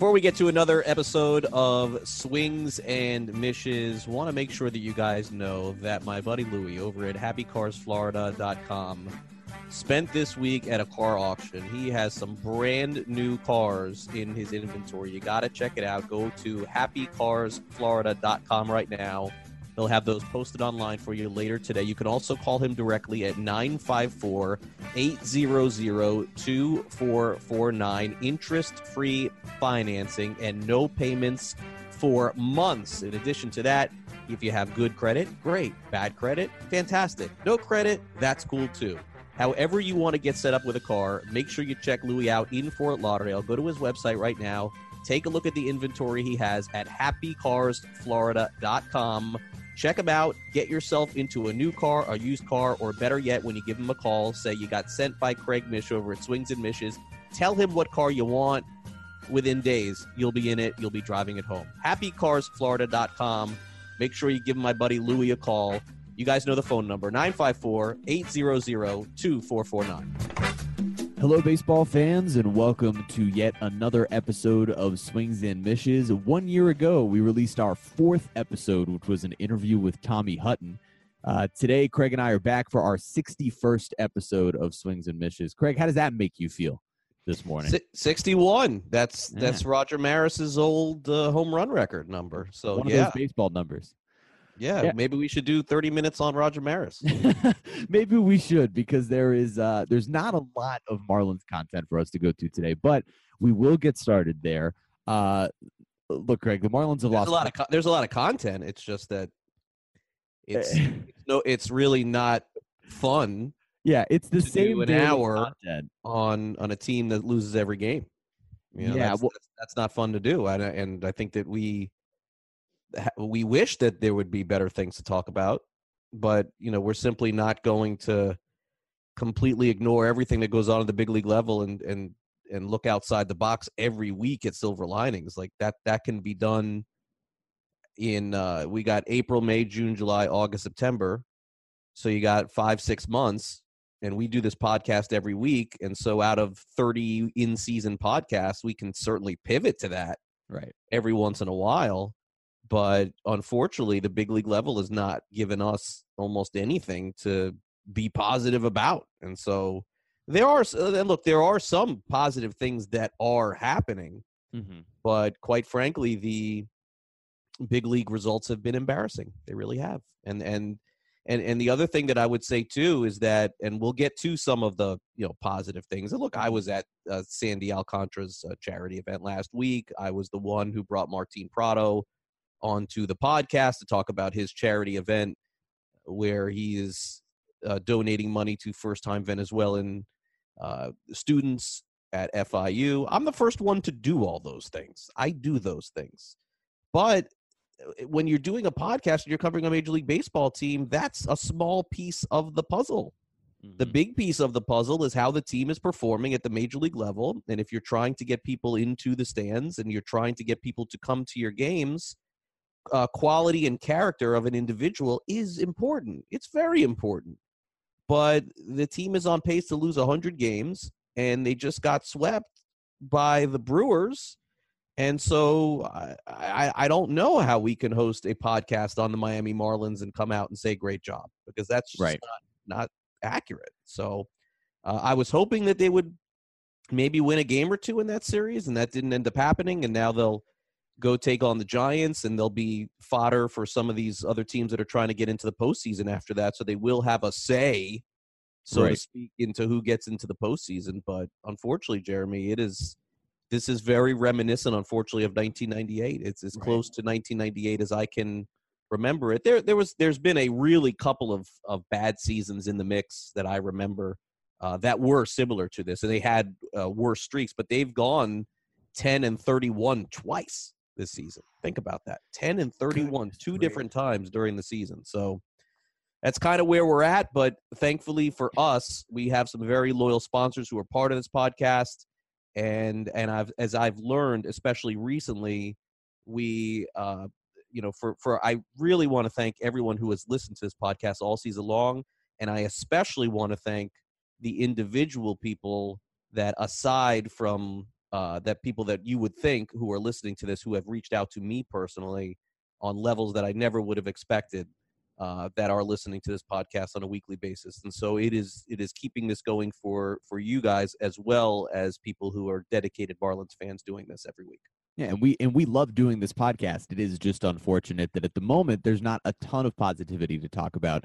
Before we get to another episode of Swings and Mishes, want to make sure that you guys know that my buddy Louie over at happycarsflorida.com spent this week at a car auction. He has some brand new cars in his inventory. You got to check it out. Go to happycarsflorida.com right now. He'll have those posted online for you later today. You can also call him directly at 954 800 2449. Interest free financing and no payments for months. In addition to that, if you have good credit, great. Bad credit, fantastic. No credit, that's cool too. However, you want to get set up with a car, make sure you check Louis out in Fort Lauderdale. Go to his website right now. Take a look at the inventory he has at happycarsflorida.com. Check him out. Get yourself into a new car, a used car, or better yet, when you give him a call, say you got sent by Craig Mish over at Swings and Mishes. Tell him what car you want. Within days, you'll be in it. You'll be driving it home. HappyCarsFlorida.com. Make sure you give my buddy Louie a call. You guys know the phone number 954 800 2449. Hello, baseball fans, and welcome to yet another episode of Swings and Mishes. One year ago, we released our fourth episode, which was an interview with Tommy Hutton. Uh, today, Craig and I are back for our 61st episode of Swings and Mishes. Craig, how does that make you feel this morning? Si- 61. That's yeah. that's Roger Maris's old uh, home run record number. So One yeah, those baseball numbers. Yeah, yeah, maybe we should do 30 minutes on Roger Maris. maybe we should because there is uh there's not a lot of Marlins content for us to go to today, but we will get started there. Uh look, Greg, the Marlins have there's lost a lot of co- there's a lot of content. It's just that it's, it's no it's really not fun. Yeah, it's the same an hour on on a team that loses every game. You know, yeah, that's, well, that's, that's, not fun to do, and and I think that we we wish that there would be better things to talk about, but you know we're simply not going to completely ignore everything that goes on at the big league level and and and look outside the box every week at silver linings. Like that that can be done in uh we got april may june july august september. So you got five six months and we do this podcast every week and so out of 30 in season podcasts we can certainly pivot to that right. every once in a while but unfortunately the big league level has not given us almost anything to be positive about and so there are and look there are some positive things that are happening mm-hmm. but quite frankly the big league results have been embarrassing they really have and and and and the other thing that i would say too is that and we'll get to some of the you know positive things and look i was at uh, sandy alcantara's uh, charity event last week i was the one who brought martin prado onto the podcast to talk about his charity event where he is uh, donating money to first time Venezuelan uh, students at FIU. I'm the first one to do all those things. I do those things. But uh, when you're doing a podcast and you're covering a Major League Baseball team, that's a small piece of the puzzle. Mm-hmm. The big piece of the puzzle is how the team is performing at the major league level. And if you're trying to get people into the stands and you're trying to get people to come to your games, uh, quality and character of an individual is important. It's very important. But the team is on pace to lose 100 games, and they just got swept by the Brewers. And so I, I, I don't know how we can host a podcast on the Miami Marlins and come out and say great job because that's right. not, not accurate. So uh, I was hoping that they would maybe win a game or two in that series, and that didn't end up happening. And now they'll go take on the Giants, and they'll be fodder for some of these other teams that are trying to get into the postseason after that. So they will have a say, so Right. to speak, into who gets into the postseason. But unfortunately, Jeremy, it is this is very reminiscent, unfortunately, of 1998. It's as Right. close to 1998 as I can remember it. There, there was, there's been a really couple of of bad seasons in the mix that I remember uh, that were similar to this, and they had uh, worse streaks, but they've gone 10 and 31 twice this season. Think about that 10 and 31, two different times during the season. So that's kind of where we're at. But thankfully for us, we have some very loyal sponsors who are part of this podcast. And and I've as I've learned, especially recently, we uh, you know for for I really want to thank everyone who has listened to this podcast all season long, and I especially want to thank the individual people that aside from uh, that people that you would think who are listening to this who have reached out to me personally on levels that I never would have expected uh, that are listening to this podcast on a weekly basis. And so it is it is keeping this going for for you guys as well as people who are dedicated Marlins fans doing this every week. Yeah, and we and we love doing this podcast. It is just unfortunate that at the moment there's not a ton of positivity to talk about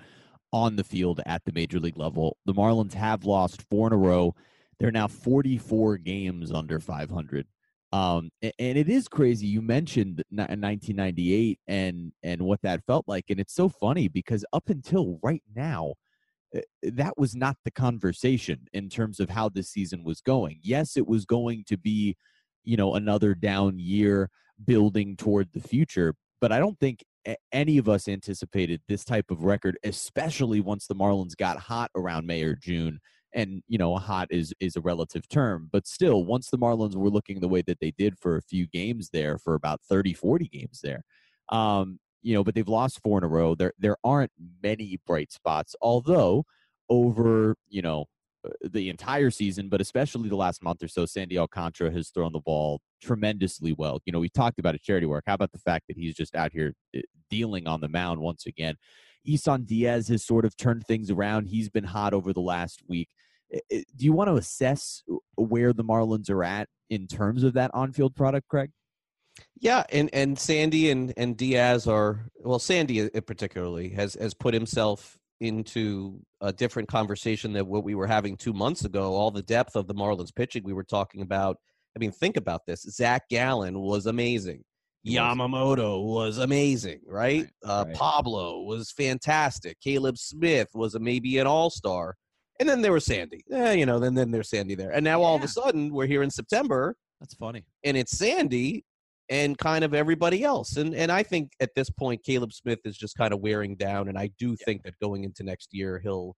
on the field at the major league level. The Marlins have lost four in a row. They're now 44 games under 500. Um, and, and it is crazy. You mentioned 1998 and and what that felt like, and it's so funny because up until right now, eh, that was not the conversation in terms of how this season was going. Yes, it was going to be, you know, another down year building toward the future, but I don't think any of us anticipated this type of record, especially once the Marlins got hot around May or June and you know hot is is a relative term but still once the marlins were looking the way that they did for a few games there for about 30 40 games there um you know but they've lost four in a row there there aren't many bright spots although over you know uh, the entire season, but especially the last month or so, Sandy Alcantara has thrown the ball tremendously well. You know, we talked about a charity work. How about the fact that he's just out here uh, dealing on the mound once again? Isan Diaz has sort of turned things around. He's been hot over the last week. Do you want to assess where the Marlins are at in terms of that on-field product, Craig? Yeah, and and Sandy and and Diaz are well. Sandy particularly has has put himself into a different conversation than what we were having two months ago. All the depth of the Marlins pitching we were talking about. I mean, think about this. Zach Gallen was amazing. Yamamoto was amazing, right? right, uh, right. Pablo was fantastic. Caleb Smith was a, maybe an all star. And then there was Sandy. Eh, you know, then then there's Sandy there. And now yeah. all of a sudden we're here in September. That's funny. And it's Sandy and kind of everybody else. And and I think at this point Caleb Smith is just kind of wearing down. And I do yeah. think that going into next year he'll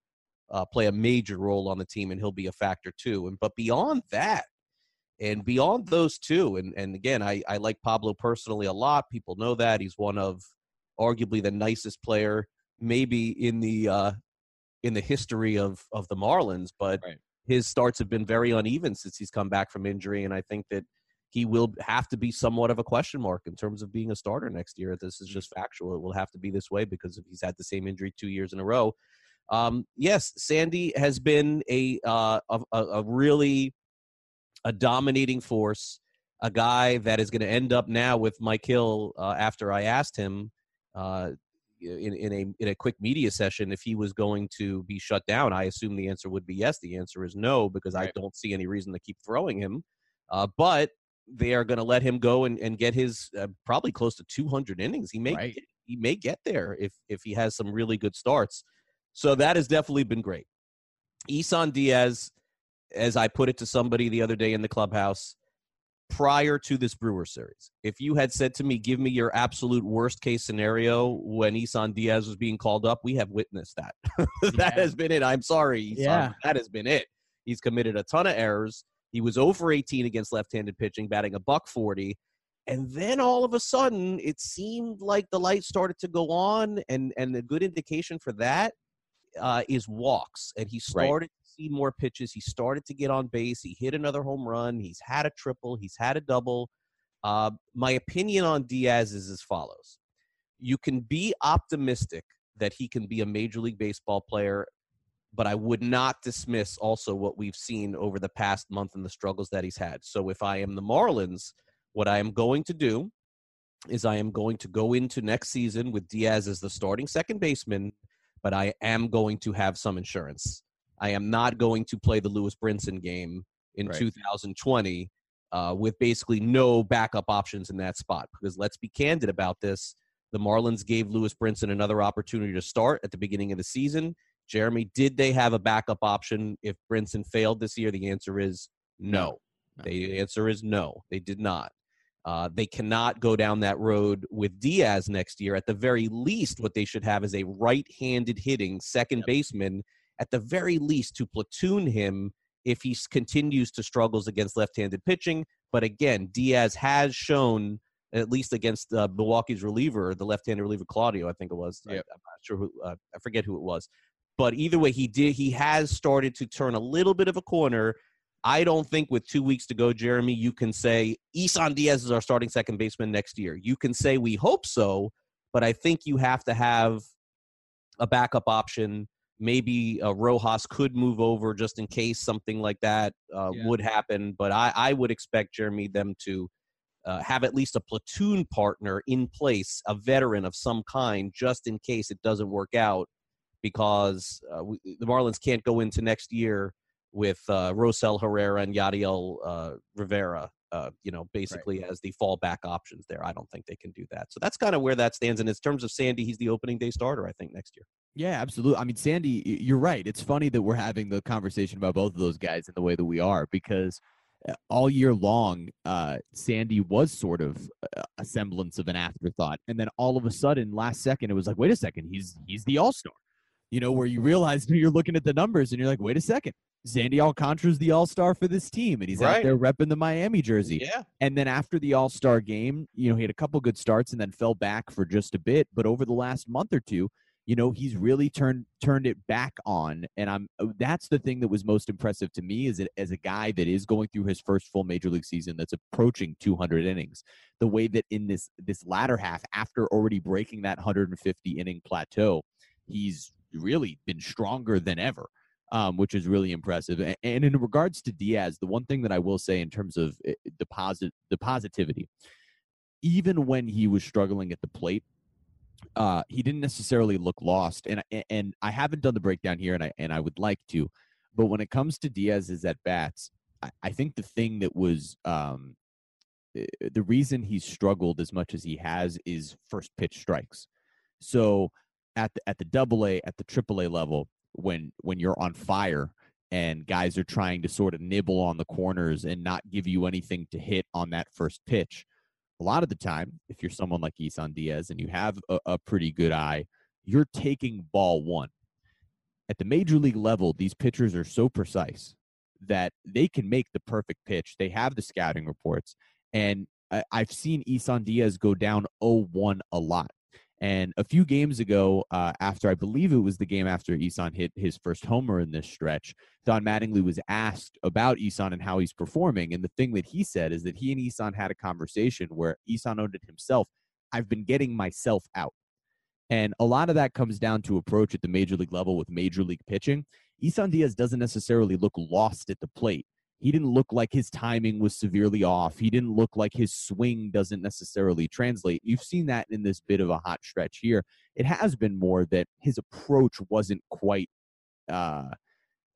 uh, play a major role on the team and he'll be a factor too. And but beyond that, and beyond those two, and and again, I I like Pablo personally a lot. People know that he's one of arguably the nicest player maybe in the uh, in the history of of the Marlins, but right. his starts have been very uneven since he's come back from injury, and I think that he will have to be somewhat of a question mark in terms of being a starter next year. This is just factual; it will have to be this way because if he's had the same injury two years in a row. Um, yes, Sandy has been a, uh, a a really a dominating force, a guy that is going to end up now with Mike Hill uh, after I asked him uh, in, in a in a quick media session if he was going to be shut down. I assume the answer would be yes. The answer is no because right. I don't see any reason to keep throwing him. Uh, but they are going to let him go and, and get his uh, probably close to 200 innings. He may right. get, he may get there if if he has some really good starts. So that has definitely been great. Isan Diaz, as I put it to somebody the other day in the clubhouse, prior to this Brewer series. If you had said to me, give me your absolute worst case scenario when Isan Diaz was being called up, we have witnessed that. that yeah. has been it. I'm sorry, Isan, yeah. that has been it. He's committed a ton of errors. He was over 18 against left-handed pitching, batting a buck 40. And then all of a sudden, it seemed like the light started to go on, and and a good indication for that uh, is walks. And he started see more pitches. He started to get on base. He hit another home run. He's had a triple. He's had a double. Uh, my opinion on Diaz is as follows You can be optimistic that he can be a Major League Baseball player, but I would not dismiss also what we've seen over the past month and the struggles that he's had. So if I am the Marlins, what I am going to do is I am going to go into next season with Diaz as the starting second baseman, but I am going to have some insurance. I am not going to play the Lewis Brinson game in right. 2020 uh, with basically no backup options in that spot. Because let's be candid about this. The Marlins gave Lewis Brinson another opportunity to start at the beginning of the season. Jeremy, did they have a backup option if Brinson failed this year? The answer is no. no. The answer is no. They did not. Uh, they cannot go down that road with Diaz next year. At the very least, what they should have is a right handed hitting second yep. baseman at the very least to platoon him if he continues to struggles against left-handed pitching. But again, Diaz has shown at least against uh, Milwaukee's reliever, the left-handed reliever Claudio, I think it was. Yep. I, am not sure who. Uh, I forget who it was. But either way, he did. He has started to turn a little bit of a corner. I don't think with two weeks to go, Jeremy, you can say Isan Diaz is our starting second baseman next year. You can say we hope so, but I think you have to have a backup option. Maybe uh, Rojas could move over just in case something like that uh, yeah. would happen. But I, I would expect Jeremy them to uh, have at least a platoon partner in place, a veteran of some kind, just in case it doesn't work out, because uh, we, the Marlins can't go into next year with uh, Rosell Herrera and Yadiel uh, Rivera, uh, you know, basically right. as the fallback options there. I don't think they can do that. So that's kind of where that stands. And in terms of Sandy, he's the opening day starter, I think, next year. Yeah, absolutely. I mean, Sandy, you're right. It's funny that we're having the conversation about both of those guys in the way that we are because uh, all year long, uh, Sandy was sort of a semblance of an afterthought, and then all of a sudden, last second, it was like, wait a second, he's he's the All Star. You know, where you realize you're looking at the numbers and you're like, wait a second, Sandy Alcantara's the All Star for this team, and he's right. out there repping the Miami jersey. Yeah. And then after the All Star game, you know, he had a couple good starts and then fell back for just a bit. But over the last month or two, you know, he's really turned turned it back on. And I'm uh, that's the thing that was most impressive to me is that as a guy that is going through his first full major league season that's approaching 200 innings, the way that in this this latter half, after already breaking that 150 inning plateau, he's really been stronger than ever um, which is really impressive. And, in regards to Diaz, the one thing that I will say in terms of eh, the, posit- the positivity, even when he was struggling at the plate, uh, he didn't necessarily look lost. And and I haven't done the breakdown here, and I and I would like to, but when it comes to Diaz's at bats, I, I think the thing that was um, eh, the reason he's struggled as much as he has is first pitch strikes. So at the at the double A, at the triple A level, when when you're on fire and guys are trying to sort of nibble on the corners and not give you anything to hit on that first pitch. A lot of the time, if you're someone like Isan Diaz and you have a, a pretty good eye, you're taking ball one. At the major league level, these pitchers are so precise that they can make the perfect pitch. They have the scouting reports. And I've seen Isan Diaz go down 0 1 a lot. And a few games ago, uh, after I believe it was the game after Isan hit his first homer in this stretch, Don Mattingly was asked about Isan and how he's performing. And the thing that he said is that he and Isan had a conversation where Isan owned it himself. I've been getting myself out. And a lot of that comes down to approach at the major league level with major league pitching. Isan Diaz doesn't necessarily look lost at the plate he didn't look like his timing was severely off. He didn't look like his swing doesn't necessarily translate. You've seen that in this bit of a hot stretch here. It has been more that his approach wasn't quite uh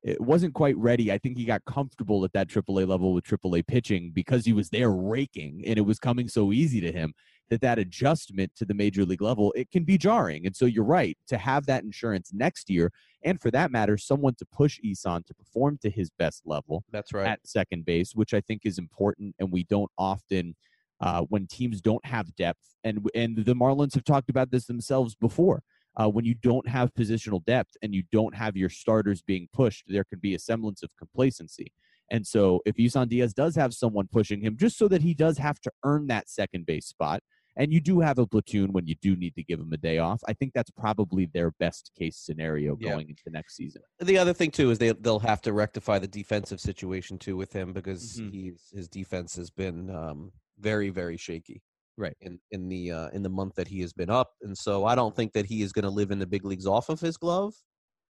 it wasn't quite ready. I think he got comfortable at that AAA level with AAA pitching because he was there raking and it was coming so easy to him that that adjustment to the major league level it can be jarring. And so you're right to have that insurance next year, and for that matter, someone to push Isan to perform to his best level. That's right at second base, which I think is important, and we don't often. Uh, when teams don't have depth, and and the Marlins have talked about this themselves before. Uh, when you don't have positional depth and you don't have your starters being pushed, there can be a semblance of complacency. And so, if Isan Diaz does have someone pushing him, just so that he does have to earn that second base spot, and you do have a platoon when you do need to give them a day off. I think that's probably their best case scenario going yeah. into next season. The other thing too is they they'll have to rectify the defensive situation too with him because mm-hmm. he's his defense has been um, very very shaky. Right in in the uh, in the month that he has been up, and so I don't think that he is going to live in the big leagues off of his glove,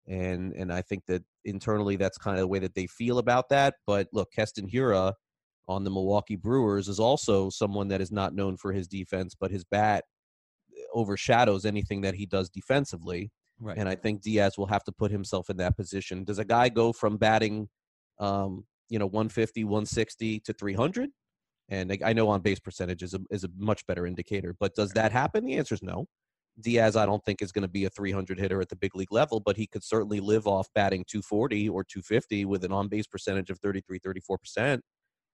and and I think that internally that's kind of the way that they feel about that. But look, Keston Hiura on the Milwaukee Brewers is also someone that is not known for his defense, but his bat overshadows anything that he does defensively. Right. And I think Diaz will have to put himself in that position. Does a guy go from batting, um, you know, 150, 160 to 300? And I know on base percentage is a, is a much better indicator. But does that happen? The answer is no. Diaz, I don't think is going to be a 300 hitter at the big league level, but he could certainly live off batting 240 or 250 with an on base percentage of 33, 34%.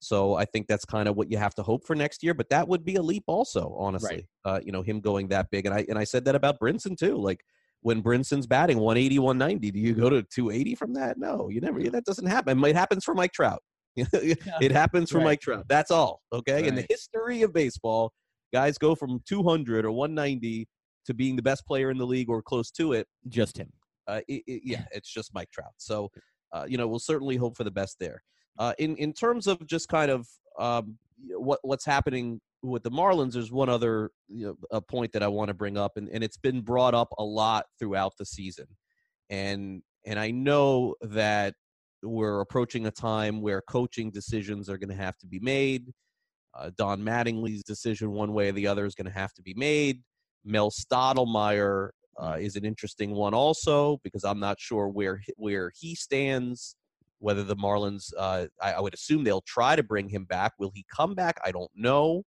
So I think that's kind of what you have to hope for next year. But that would be a leap, also. Honestly, right. uh, you know, him going that big, and I and I said that about Brinson too. Like when Brinson's batting 180, 190, do you go to 280 from that? No, you never. That doesn't happen. It happens for Mike Trout. it happens for right. Mike Trout. That's all. Okay. Right. In the history of baseball, guys go from 200 or 190 to being the best player in the league or close to it. Just him. Uh, it, it, yeah, it's just Mike Trout. So, uh, you know, we'll certainly hope for the best there. Uh, in in terms of just kind of um, what what's happening with the Marlins, there's one other you know, a point that I want to bring up, and, and it's been brought up a lot throughout the season, and and I know that we're approaching a time where coaching decisions are going to have to be made. Uh, Don Mattingly's decision, one way or the other, is going to have to be made. Mel Stottlemyre uh, is an interesting one also because I'm not sure where where he stands. Whether the Marlins, uh, I, I, would assume they'll try to bring him back. Will he come back? I don't know.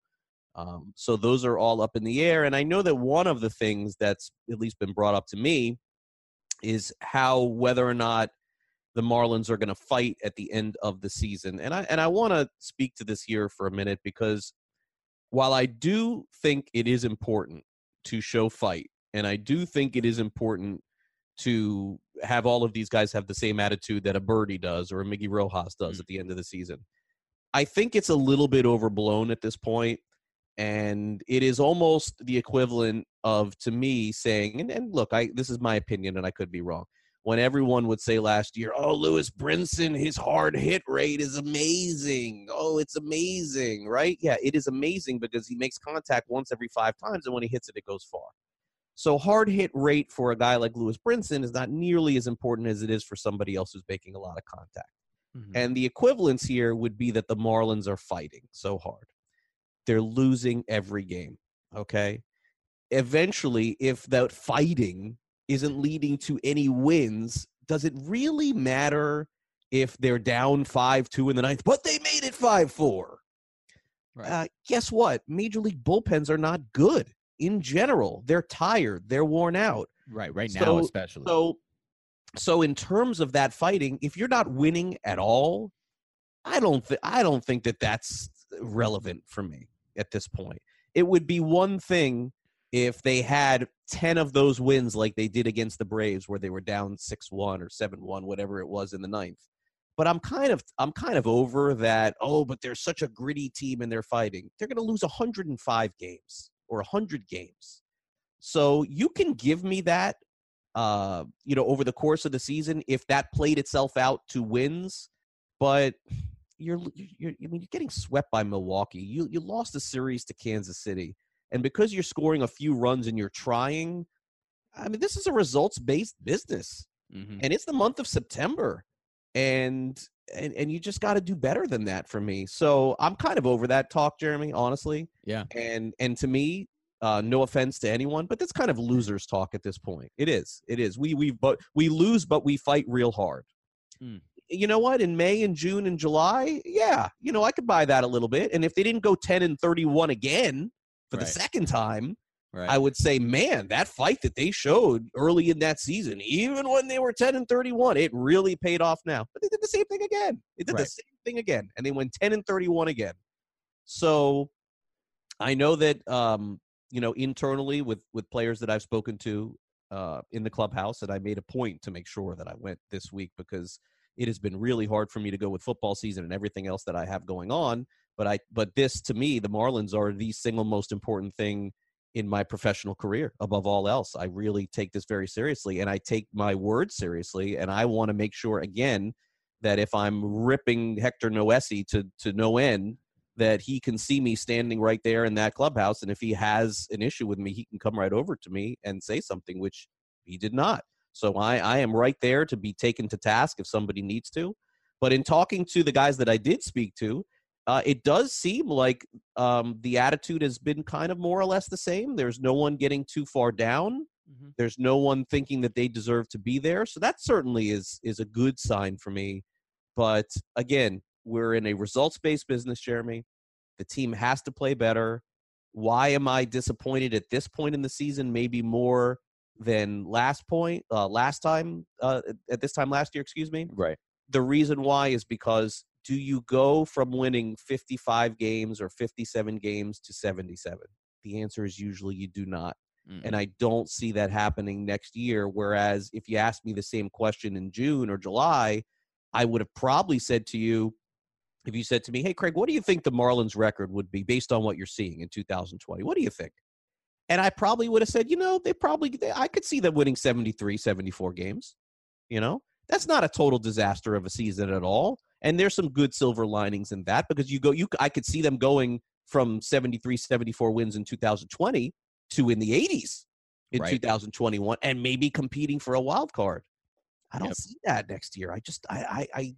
Um, so those are all up in the air. And I know that one of the things that's at least been brought up to me is how whether or not the Marlins are going to fight at the end of the season. And I and I want to speak to this here for a minute because while I do think it is important to show fight, and I do think it is important to have all of these guys have the same attitude that a Birdie does or a Miggy Rojas does mm-hmm. at the end of the season. I think it's a little bit overblown at this point, and it is almost the equivalent of to me saying, and, and look, I this is my opinion, and I could be wrong when everyone would say last year, "Oh, Lewis Brinson, his hard hit rate is amazing. Oh, it's amazing, right? Yeah, it is amazing because he makes contact once every five times, and when he hits it, it goes far. So hard hit rate for a guy like Lewis Brinson is not nearly as important as it is for somebody else who's making a lot of contact. Mm-hmm. And the equivalence here would be that the Marlins are fighting so hard. They're losing every game. Okay. Eventually, if that fighting isn't leading to any wins, does it really matter if they're down 5 2 in the ninth, but they made it 5 4? Right. Uh, guess what? Major League bullpens are not good in general. They're tired, they're worn out. Right, right now, especially. So, so in terms of that fighting, if you're not winning at all, I don't th- I don't think that that's relevant for me at this point. It would be one thing if they had 10 of those wins like they did against the Braves where they were down 6-1 or 7-1 whatever it was in the ninth. But I'm kind of I'm kind of over that oh but they're such a gritty team and they're fighting. They're going to lose 105 games or 100 games. So you can give me that uh you know over the course of the season if that played itself out to wins, but you're you're I mean you're getting swept by Milwaukee. You you lost the series to Kansas City and because you're scoring a few runs and you're trying, I mean, this is a results based business. Mm-hmm. And it's the month of September. And and, and you just got to do better than that for me. So I'm kind of over that talk, Jeremy, honestly. Yeah. And and to me, uh, no offense to anyone, but that's kind of losers talk at this point. It is. It is. We we but we lose, but we fight real hard. Mm. You know what? In May and June and July, yeah, you know I could buy that a little bit. And if they didn't go ten and thirty-one again, for right. the second time, right. I would say, man, that fight that they showed early in that season, even when they were 10 and 31, it really paid off now. But they did the same thing again. They did right. the same thing again, and they went 10 and 31 again. So I know that um, you know internally with with players that I've spoken to uh, in the clubhouse, and I made a point to make sure that I went this week because it has been really hard for me to go with football season and everything else that I have going on. But I but this to me, the Marlins are the single most important thing in my professional career above all else. I really take this very seriously and I take my word seriously and I want to make sure again that if I'm ripping Hector Noesi to to no end that he can see me standing right there in that clubhouse and if he has an issue with me he can come right over to me and say something which he did not. So I I am right there to be taken to task if somebody needs to. But in talking to the guys that I did speak to, uh, it does seem like um, the attitude has been kind of more or less the same. There's no one getting too far down. Mm-hmm. There's no one thinking that they deserve to be there. So that certainly is is a good sign for me. But again, we're in a results based business, Jeremy. The team has to play better. Why am I disappointed at this point in the season? Maybe more than last point, uh, last time, uh, at this time last year, excuse me. Right. The reason why is because do you go from winning 55 games or 57 games to 77? The answer is usually you do not. Mm-hmm. And I don't see that happening next year. Whereas if you asked me the same question in June or July, I would have probably said to you, if you said to me, hey, Craig, what do you think the Marlins record would be based on what you're seeing in 2020? What do you think? And I probably would have said, you know, they probably, they, I could see them winning 73, 74 games. You know, that's not a total disaster of a season at all. And there's some good silver linings in that because you go, you I could see them going from 73, 74 wins in 2020 to in the 80s in Right. 2021 and maybe competing for a wild card. I don't Yep. see that next year. I just I I, I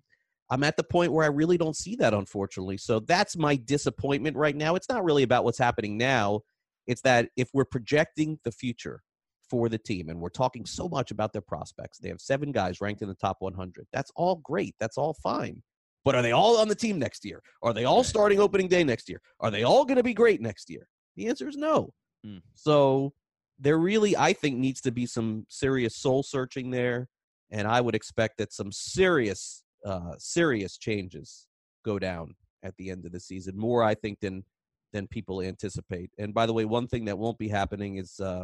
I'm at the point where I really don't see that, unfortunately. So that's my disappointment right now. It's not really about what's happening now. It's that if we're projecting the future for the team and we're talking so much about their prospects, they have seven guys ranked in the top 100. That's all great. That's all fine. But are they all on the team next year? Are they all starting opening day next year? Are they all going to be great next year? The answer is no. Hmm. So there really, I think, needs to be some serious soul searching there. And I would expect that some serious, uh, serious changes go down at the end of the season. More, I think, than than people anticipate. And by the way, one thing that won't be happening is uh,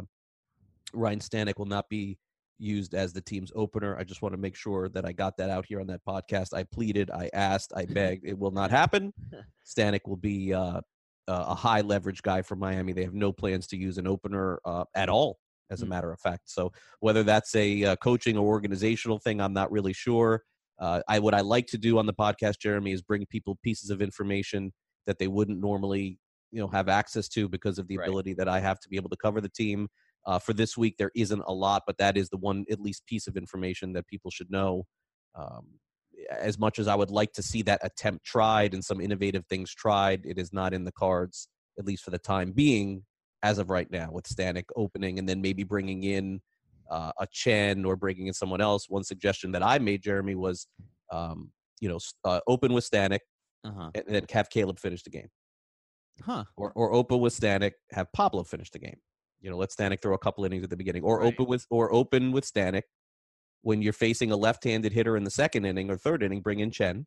Ryan Stanek will not be used as the team's opener. I just want to make sure that I got that out here on that podcast. I pleaded, I asked, I begged. It will not happen. Stanek will be uh, a high leverage guy for Miami. They have no plans to use an opener uh, at all, as a Mm. matter of fact. So whether that's a uh, coaching or organizational thing, I'm not really sure. Uh, I what I like to do on the podcast, Jeremy, is bring people pieces of information that they wouldn't normally, you know, have access to because of the Right. ability that I have to be able to cover the team. Uh, for this week, there isn't a lot, but that is the one at least piece of information that people should know. Um, as much as I would like to see that attempt tried and some innovative things tried, it is not in the cards, at least for the time being, as of right now, with Stanek opening and then maybe bringing in uh, a Chen or bringing in someone else. One suggestion that I made, Jeremy, was um, you know uh, open with Stanek Uh-huh. and then have Caleb finish the game, Huh. or or open with Stanek, have Pablo finish the game. You know, let Stanek throw a couple innings at the beginning, or Right. open with or open with Stanek when you're facing a left-handed hitter in the second inning or third inning. Bring in Chen,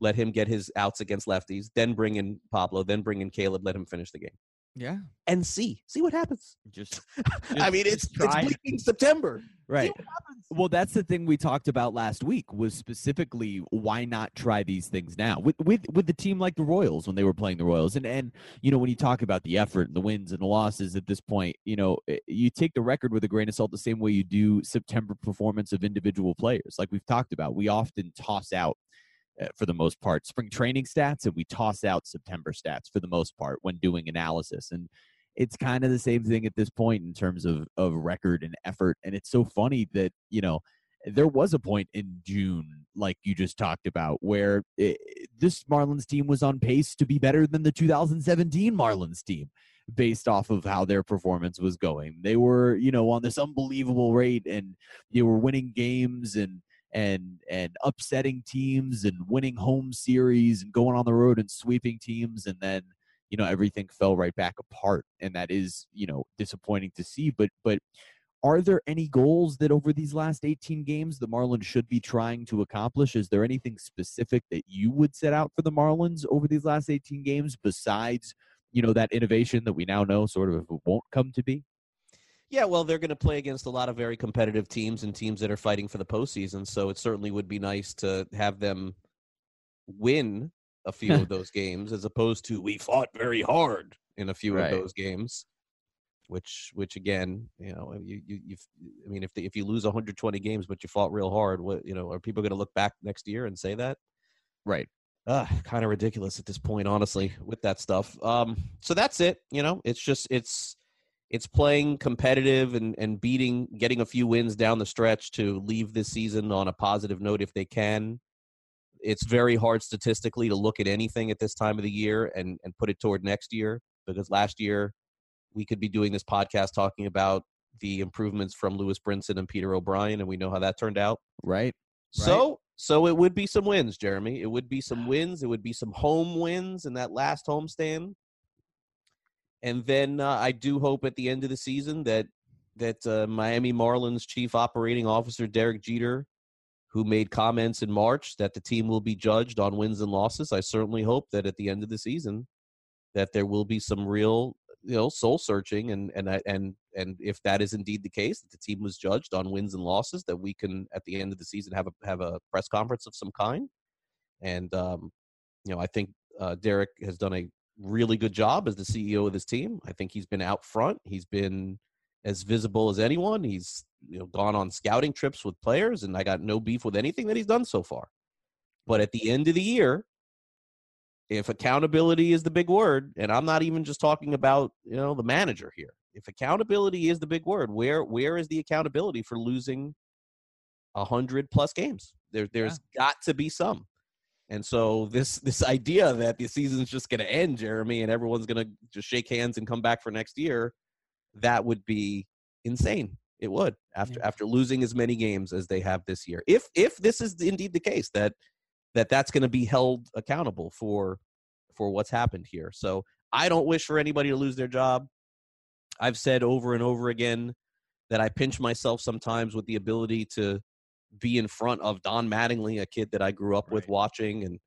let him get his outs against lefties, then bring in Pablo, then bring in Caleb, let him finish the game, Yeah. and see see what happens. Just I mean, it's just try. it's bleeding September. right. Well, that's the thing we talked about last week was specifically why not try these things now with with with the team like the Royals when they were playing the Royals and and you know when you talk about the effort and the wins and the losses at this point you know eh, you take the record with a grain of salt the same way you do September performance of individual players like we've talked about we often toss out Uh, for the most part spring training stats and we toss out September stats for the most part when doing analysis and it's kind of the same thing at this point in terms of of record and effort and it's so funny that you know there was a point in June like you just talked about where it, this Marlins team was on pace to be better than the 2017 Marlins team based off of how their performance was going. They were you know on this unbelievable rate and they were winning games and and and upsetting teams and winning home series and going on the road and sweeping teams and then you know everything fell right back apart and that is you know disappointing to see but but are there any goals that over these last 18 games the Marlins should be trying to accomplish? Is there anything specific that you would set out for the Marlins over these last 18 games besides you know that innovation that we now know sort of won't come to be Yeah, well, they're going to play against a lot of very competitive teams and teams that are fighting for the postseason. So it certainly would be nice to have them win a few of those games, as opposed to we fought very hard in a few Right. of those games. Which, which again, you know, you, you, you I mean, if the, if you lose 120 games but you fought real hard, what, you know, are people going to look back next year and say that? right uh, kind of ridiculous at this point, honestly, with that stuff. Um, so that's it. You know, it's just it's it's playing competitive and and beating, getting a few wins down the stretch to leave this season on a positive note if they can. It's very hard statistically to look at anything at this time of the year and and put it toward next year because last year we could be doing this podcast talking about the improvements from Lewis Brinson and Peter O'Brien, and we know how that turned out. right So so it would be some wins, Jeremy. It would be some wins. It would be some home wins in that last homestand. And then uh, I do hope at the end of the season that that uh, Miami Marlins chief operating officer Derek Jeter, who made comments in March that the team will be judged on wins and losses. I certainly hope that at the end of the season that there will be some real you know soul searching and and and and if that is indeed the case that the team was judged on wins and losses that we can at the end of the season have a have a press conference of some kind and um you know i think uh, derek has done a really good job as the ceo of this team i think he's been out front he's been as visible as anyone he's you know gone on scouting trips with players and i got no beef with anything that he's done so far But at the end of the year, if accountability is the big word, and I'm not even just talking about you know the manager here. If accountability is the big word, where where is the accountability for losing a hundred plus games? There, there's yeah. got to be some. And so this this idea that the season's just going to end, Jeremy, and everyone's going to just shake hands and come back for next year, that would be insane. It would after yeah. after losing as many games as they have this year. If if this is indeed the case that that that's going to be held accountable for for what's happened here. So I don't wish for anybody to lose their job. I've said over and over again that I pinch myself sometimes with the ability to be in front of Don Mattingly, a kid that I grew up right. with watching and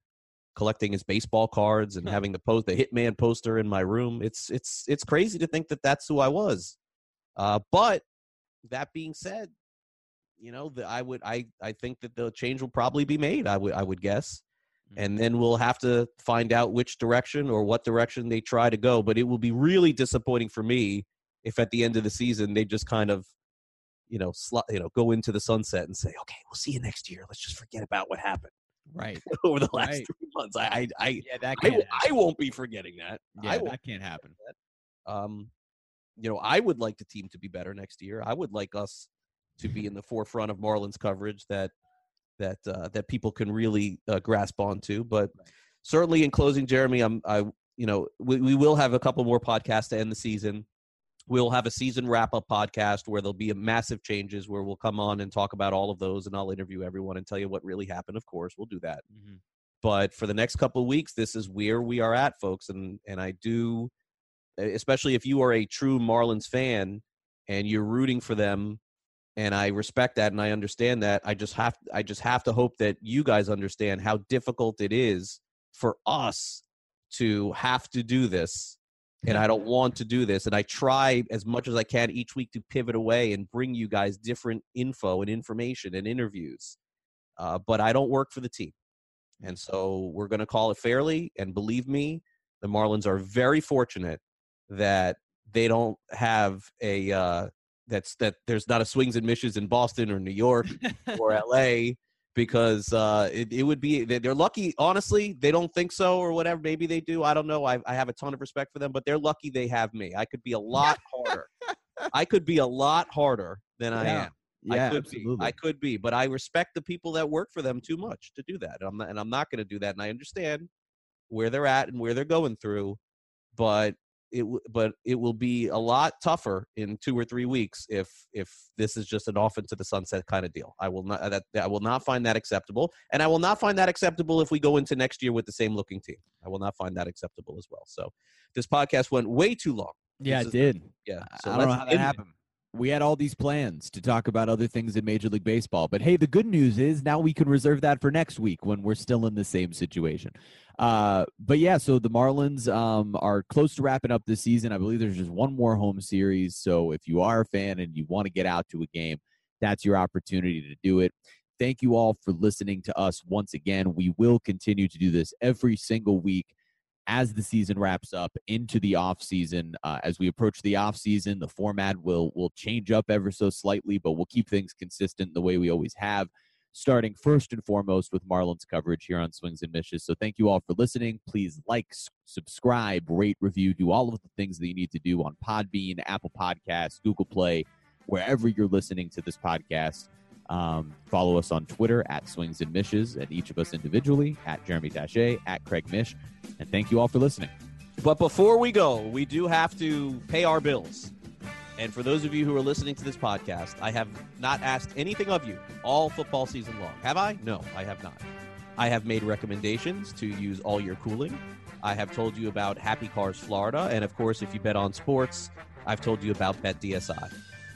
collecting his baseball cards and huh. having the post the Hitman poster in my room. It's it's it's crazy to think that that's who I was. Uh, but that being said, you know, the, I would I I think that the change will probably be made. I would I would guess, mm-hmm. and then we'll have to find out which direction or what direction they try to go. But it will be really disappointing for me if at the end of the season they just kind of you know, sl- you know, go into the sunset and say, okay, we'll see you next year. Let's just forget about what happened. Right over the last right. three months. I, I, I yeah, that I, I, won't be forgetting that. Yeah, that can't happen. That. Um, you know, I would like the team to be better next year. I would like us to be in the forefront of Marlins coverage that that uh, that people can really uh, grasp onto. But certainly, in closing, Jeremy, I'm I you know we, we will have a couple more podcasts to end the season. We'll have a season wrap up podcast where there'll be a massive changes where we'll come on and talk about all of those and I'll interview everyone and tell you what really happened. Of course, we'll do that. Mm-hmm. But for the next couple of weeks, this is where we are at, folks. And and I do, especially if you are a true Marlins fan and you're rooting for them, and I respect that and I understand that. I just have I just have to hope that you guys understand how difficult it is for us to have to do this and I don't want to do this. And I try as much as I can each week to pivot away and bring you guys different info and information and interviews. Uh, but I don't work for the team. And so we're going to call it fairly. And believe me, the Marlins are very fortunate that they don't have a, uh, that's that there's not a swings and misses in Boston or New York or LA because uh, it, it would be they're lucky. Honestly, they don't think so or whatever. Maybe they do. I don't know. I, I have a ton of respect for them, but they're lucky they have me. I could be a lot harder. I could be a lot harder than I am. Yeah, I could absolutely. be. I could be, but I respect the people that work for them too much to do that. And I'm not, and I'm not going to do that. And I understand where they're at and where they're going through, but it but it will be a lot tougher in two or three weeks if if this is just an off into the sunset kind of deal. I will not that I will not find that acceptable, and I will not find that acceptable if we go into next year with the same looking team. I will not find that acceptable as well. So this podcast went way too long. Yeah, it did. Yeah, so I don't know how that happened we had all these plans to talk about other things in Major League Baseball. But hey, the good news is now we can reserve that for next week when we're still in the same situation. Uh, but yeah, so the Marlins um, are close to wrapping up this season. I believe there's just one more home series. So if you are a fan and you want to get out to a game, that's your opportunity to do it. Thank you all for listening to us once again. We will continue to do this every single week as the season wraps up into the off season. Uh, as we approach the off season, the format will will change up ever so slightly, but we'll keep things consistent the way we always have. Starting first and foremost with Marlins coverage here on Swings and Mishes. So thank you all for listening. Please like, subscribe, rate, review, do all of the things that you need to do on Podbean, Apple Podcasts, Google Play, wherever you're listening to this podcast. Um, follow us on Twitter at Swings and Mishes, and each of us individually at Jeremy Taché, at Craig Mish. And thank you all for listening. But before we go, we do have to pay our bills. And for those of you who are listening to this podcast, I have not asked anything of you all football season long. Have I? No, I have not. I have made recommendations to use all your cooling. I have told you about Happy Cars Florida. And of course, if you bet on sports, I've told you about BetDSI.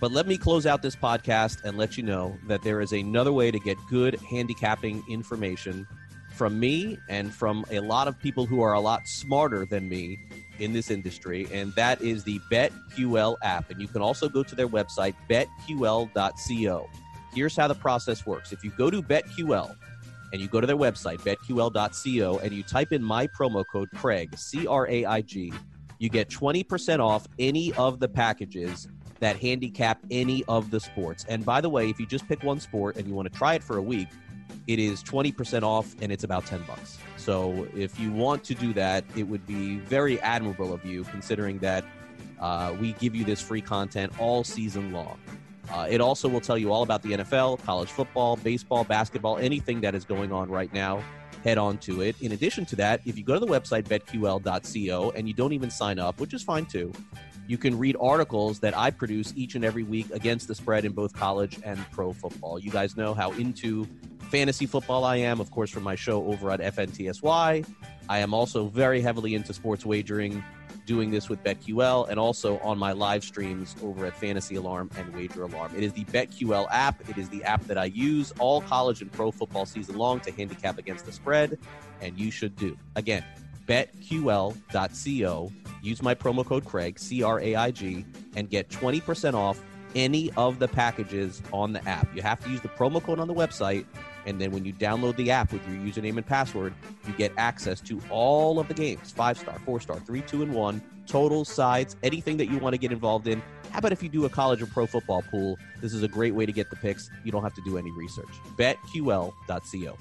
But let me close out this podcast and let you know that there is another way to get good handicapping information from me and from a lot of people who are a lot smarter than me in this industry, and that is the BetQL app. And you can also go to their website, betql.co. Here's how the process works if you go to BetQL and you go to their website, betql.co, and you type in my promo code Craig, C R A I G, you get 20% off any of the packages that handicap any of the sports. And by the way, if you just pick one sport and you want to try it for a week, it is 20% off and it's about 10 bucks. So if you want to do that, it would be very admirable of you considering that uh, we give you this free content all season long. Uh, it also will tell you all about the NFL, college football, baseball, basketball, anything that is going on right now. Head on to it. In addition to that, if you go to the website betql.co and you don't even sign up, which is fine too, you can read articles that I produce each and every week against the spread in both college and pro football. You guys know how into fantasy football I am, of course, from my show over at FNTSY. I am also very heavily into sports wagering doing this with BetQL and also on my live streams over at Fantasy Alarm and Wager Alarm. It is the BetQL app. It is the app that I use all college and pro football season long to handicap against the spread, and you should do. Again, betql.co. Use my promo code Craig, C R A I G, and get 20% off any of the packages on the app. You have to use the promo code on the website, and then when you download the app with your username and password, you get access to all of the games five star, four star, three, two, and one, totals, sides, anything that you want to get involved in. How about if you do a college or pro football pool? This is a great way to get the picks. You don't have to do any research. BetQL.co.